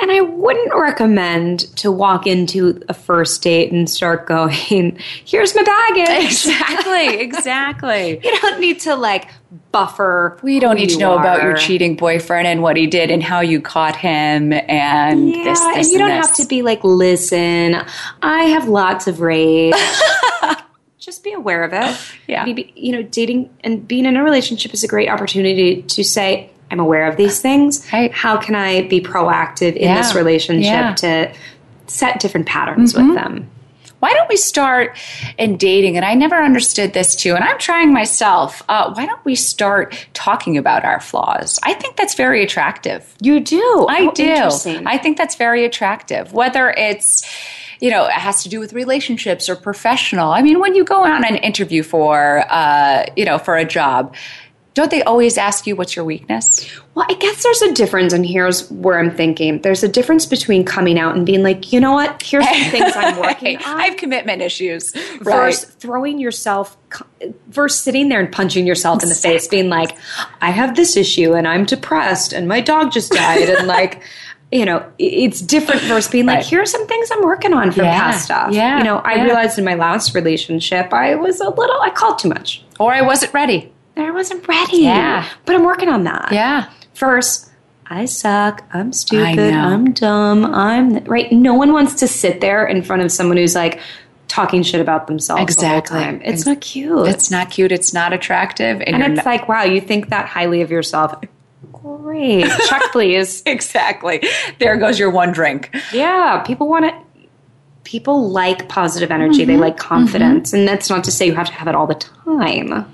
And I wouldn't recommend to walk into a first date and start going, here's my baggage. Exactly, exactly. you don't need to like buffer. We don't need to know are. about your cheating boyfriend and what he did and how you caught him and yeah, this, this, and you and don't this. have to be like, listen, I have lots of rage. Just be aware of it. Yeah. Be, you know, dating and being in a relationship is a great opportunity to say, I'm aware of these things. Right. How can I be proactive in yeah. this relationship yeah. to set different patterns mm-hmm. with them? Why don't we start in dating? And I never understood this too, and I'm trying myself. Uh, why don't we start talking about our flaws? I think that's very attractive. You do? I oh, do. I think that's very attractive. Whether it's you know, it has to do with relationships or professional. I mean, when you go on an interview for, uh, you know, for a job, don't they always ask you what's your weakness? Well, I guess there's a difference, and here's where I'm thinking. There's a difference between coming out and being like, you know what, here's the things I'm working on. I have commitment issues. Versus right. throwing yourself, versus sitting there and punching yourself in the face, being like, I have this issue, and I'm depressed, and my dog just died, and like, you know, it's different versus being like, right. here are some things I'm working on from yeah. past stuff. Yeah. You know, I yeah. realized in my last relationship, I was a little, I called too much. Or I wasn't ready. I wasn't ready. Yeah. But I'm working on that. Yeah. First, I suck. I'm stupid. I'm dumb. I'm right. No one wants to sit there in front of someone who's like talking shit about themselves. Exactly. The it's not cute. It's not cute. It's not attractive. And, and it's not- like, wow, you think that highly of yourself. Great. Check, please. exactly. There goes your one drink. Yeah. People want to people like positive energy. Mm-hmm. They like confidence. Mm-hmm. And that's not to say you have to have it all the time.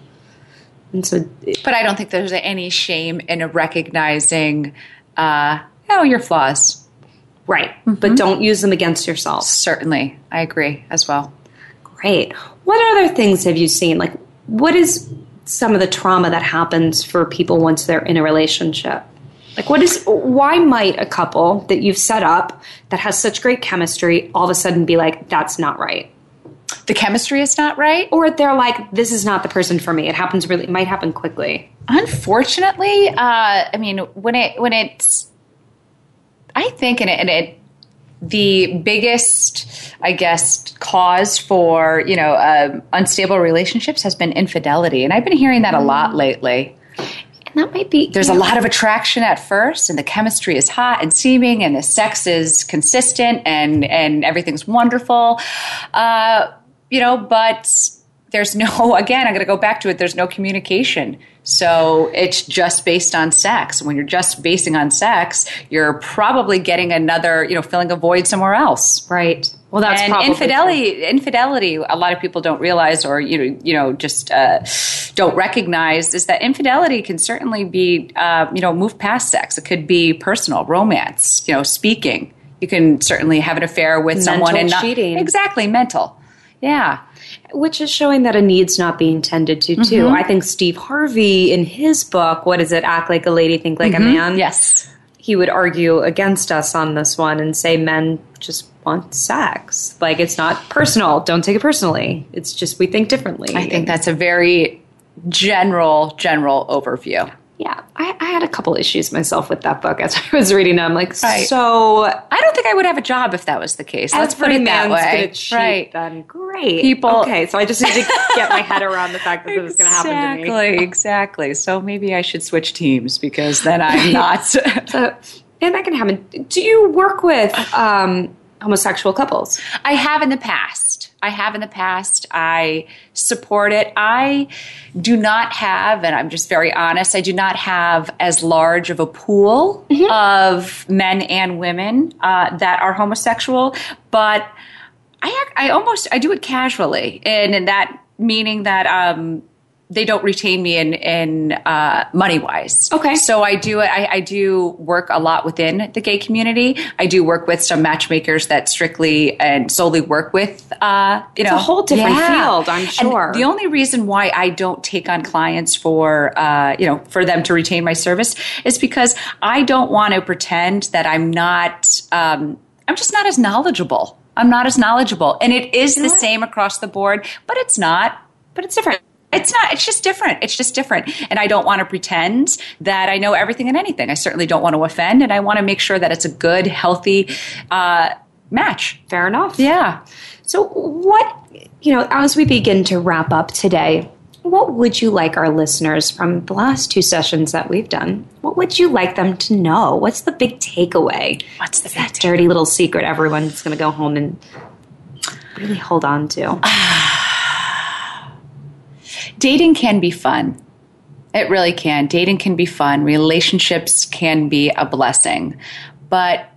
And so, but I don't think there's any shame in recognizing, uh, oh, your flaws. Right. Mm-hmm. But don't use them against yourself. Certainly. I agree as well. Great. What other things have you seen? Like, what is some of the trauma that happens for people once they're in a relationship? Like, what is, why might a couple that you've set up that has such great chemistry all of a sudden be like, that's not right? The chemistry is not right? Or they're like this is not the person for me. It happens really it might happen quickly. Unfortunately uh, i mean when it when it's i think and it, and it the biggest i guess cause for you know uh, unstable relationships has been infidelity. And i've been hearing that a lot lately. And that might be. There's a lot of attraction at first, and the chemistry is hot and steaming, and the sex is consistent, and and everything's wonderful. Uh, you know, but there's no. Again, I'm going to go back to it. There's no communication. So it's just based on sex. When you're just basing on sex, you're probably getting another, you know, filling a void somewhere else. Right. Well, that's and infidelity. True. Infidelity. A lot of people don't realize, or you know, you know, just uh, don't recognize, is that infidelity can certainly be, uh, you know, move past sex. It could be personal, romance, you know, speaking. You can certainly have an affair with mental someone and not cheating. exactly mental. Yeah which is showing that a need's not being tended to too. Mm-hmm. I think Steve Harvey in his book, what is it, Act Like a Lady, Think Like mm-hmm. a Man? Yes. He would argue against us on this one and say men just want sex. Like it's not personal. Don't take it personally. It's just we think differently. I think that's a very general, general overview yeah, I, I, had a couple issues myself with that book as I was reading it. I'm like, right. so I don't think I would have a job if that was the case. Let's put it that way. Cheat, right? Then great. People. Okay, so I just need to get my head around the fact that exactly, this is going to happen to me. Exactly, exactly. So maybe I should switch teams because then I'm not. so, and that can happen. Do you work with um, homosexual couples? I have in the past. I have in the past. I support it. I do not have, and I'm just very honest, I do not have as large of a pool mm-hmm. of men and women uh, that are homosexual, but I, I almost I do it casually, and in that meaning that um, they don't retain me in in uh, money wise. Okay. So I do I, I, do work a lot within the gay community. I do work with some matchmakers that strictly and solely work with uh, you it's know a whole different yeah. field. I'm sure. And the only reason why I don't take on clients for uh, you know for them to retain my service is because I don't want to pretend that I'm not. Um, I'm just not as knowledgeable. I'm not as knowledgeable, and it is you the same across the board, but it's not. But it's different. It's not, it's just different. It's just different. And I don't want to pretend that I know everything and anything. I certainly don't want to offend, and I want to make sure that it's a good, healthy uh, match. Fair enough. Yeah. So, what, you know, as we begin to wrap up today, what would you like our listeners from the last two sessions that we've done? What would you like them to know? What's the big takeaway? What's the that dirty little secret everyone's going to go home and really hold on to? dating can be fun. It really can. Dating can be fun. Relationships can be a blessing. But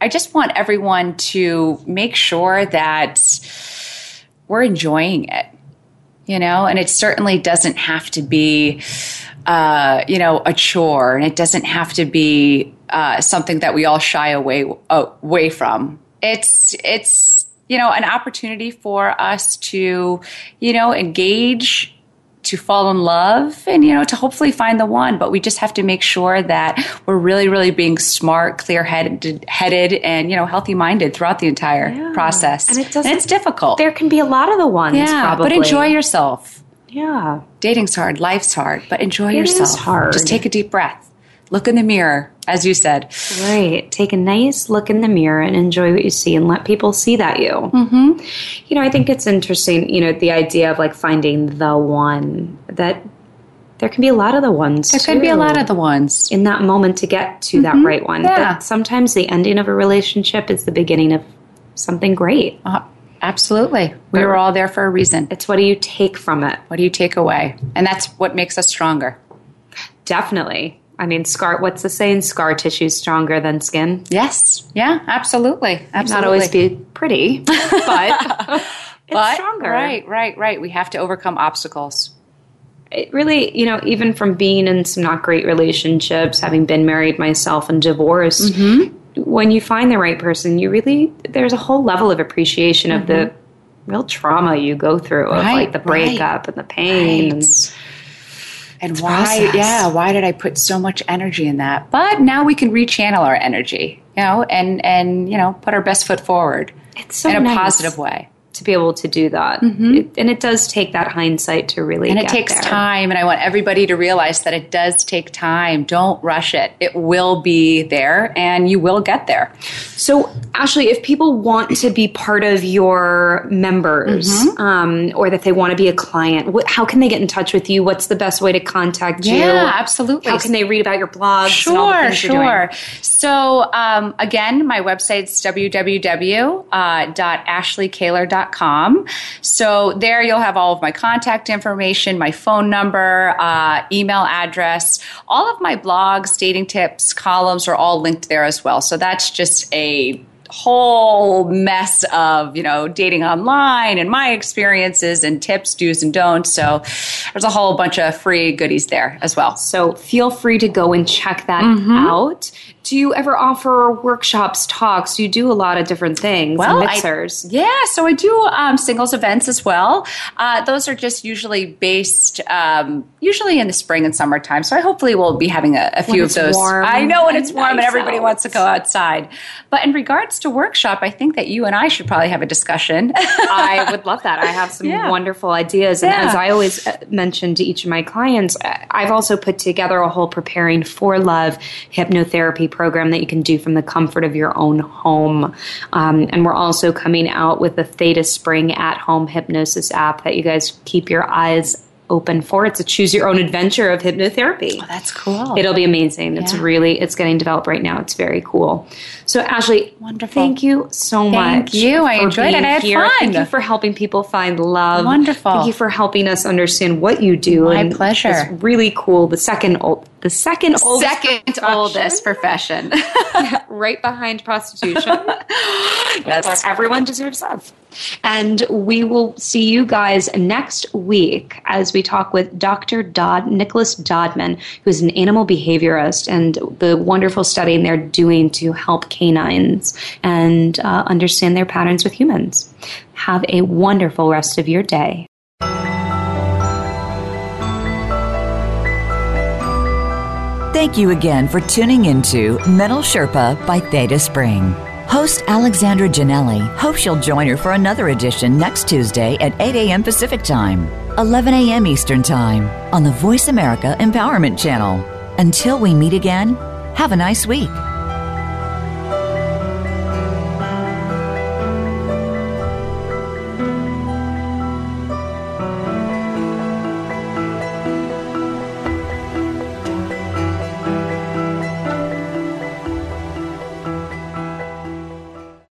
I just want everyone to make sure that we're enjoying it, you know, and it certainly doesn't have to be, uh, you know, a chore and it doesn't have to be uh, something that we all shy away, away from. It's, it's, you know, an opportunity for us to, you know, engage to fall in love and you know to hopefully find the one. But we just have to make sure that we're really really being smart clear headed headed and you know healthy minded throughout the entire yeah. process. and, it and it's difficult. there can be a lot of the ones yeah probably. but enjoy yourself. Yeah. Dating's hard life's hard but enjoy it yourself. Is hard. just take a deep breath look in the mirror, as you said. Right. Take a nice look in the mirror and enjoy what you see and let people see that you. Mm-hmm. You know, I think it's interesting, you know, the idea of like finding the one that there can be a lot of the ones. There could be a lot of the ones. In that moment to get to mm-hmm. that right one. Yeah. But sometimes the ending of a relationship is the beginning of something great. Uh, absolutely. We were all there for a reason. It's what do you take from it? What do you take away? And that's what makes us stronger. Definitely. I mean, scar. What's the saying? Scar tissue stronger than skin. Yes. Yeah. Absolutely. Absolutely. Not always be pretty, but it's but, stronger. Right. Right. Right. We have to overcome obstacles. It really, you know, even from being in some not great relationships, having been married myself and divorced, mm-hmm. when you find the right person, you really there's a whole level of appreciation mm-hmm. of the mm-hmm. real trauma you go through right, of like the breakup right. and the pain right. and and why process. yeah why did i put so much energy in that? But now we can rechannel our energy you know and and you know put our best foot forward it's so in a nice. positive way to be able to do that. Mm-hmm. It, and it does take that hindsight to really And it takes there. time and I want everybody to realize that it does take time. Don't rush it. It will be there and you will get there. So, Ashley, if people want to be part of your members mm-hmm. um, or that they want to be a client, what, how can they get in touch with you? What's the best way to contact you? Yeah, absolutely. How can they read about your blog? Sure, sure. So, um, again, my website's So, there you'll have all of my contact information, my phone number, uh, email address. All of my blogs, dating tips, columns are all linked there as well. So, that's just a whole mess of you know dating online and my experiences and tips do's and don'ts so there's a whole bunch of free goodies there as well so feel free to go and check that mm-hmm. out do you ever offer workshops, talks? You do a lot of different things, well, mixers. I, yeah, so I do um, singles events as well. Uh, those are just usually based, um, usually in the spring and summertime. So I hopefully will be having a, a few of those. Warm, I know when it's warm nice and everybody out. wants to go outside. But in regards to workshop, I think that you and I should probably have a discussion. I would love that. I have some yeah. wonderful ideas, and yeah. as I always uh, mention to each of my clients, I've also put together a whole preparing for love hypnotherapy program that you can do from the comfort of your own home. Um, and we're also coming out with the Theta Spring at home hypnosis app that you guys keep your eyes open for. It's a choose your own adventure of hypnotherapy. Oh, that's cool. It'll be amazing. Yeah. It's really it's getting developed right now. It's very cool. So Ashley, wonderful. Thank you so thank much. Thank you. I enjoyed it. I had here. fun. Thank you for helping people find love. Wonderful. Thank you for helping us understand what you do. My and pleasure. It's really cool. The second old the second oldest second profession. oldest profession. right behind prostitution. yes. Everyone deserves love. And we will see you guys next week as we talk with Dr. Dodd, Nicholas Dodman, who's an animal behaviorist, and the wonderful studying they're doing to help canines and uh, understand their patterns with humans. Have a wonderful rest of your day. Thank you again for tuning into Mental Sherpa by Theta Spring. Host Alexandra Janelli hopes you'll join her for another edition next Tuesday at 8 a.m. Pacific Time, 11 a.m. Eastern Time on the Voice America Empowerment Channel. Until we meet again, have a nice week.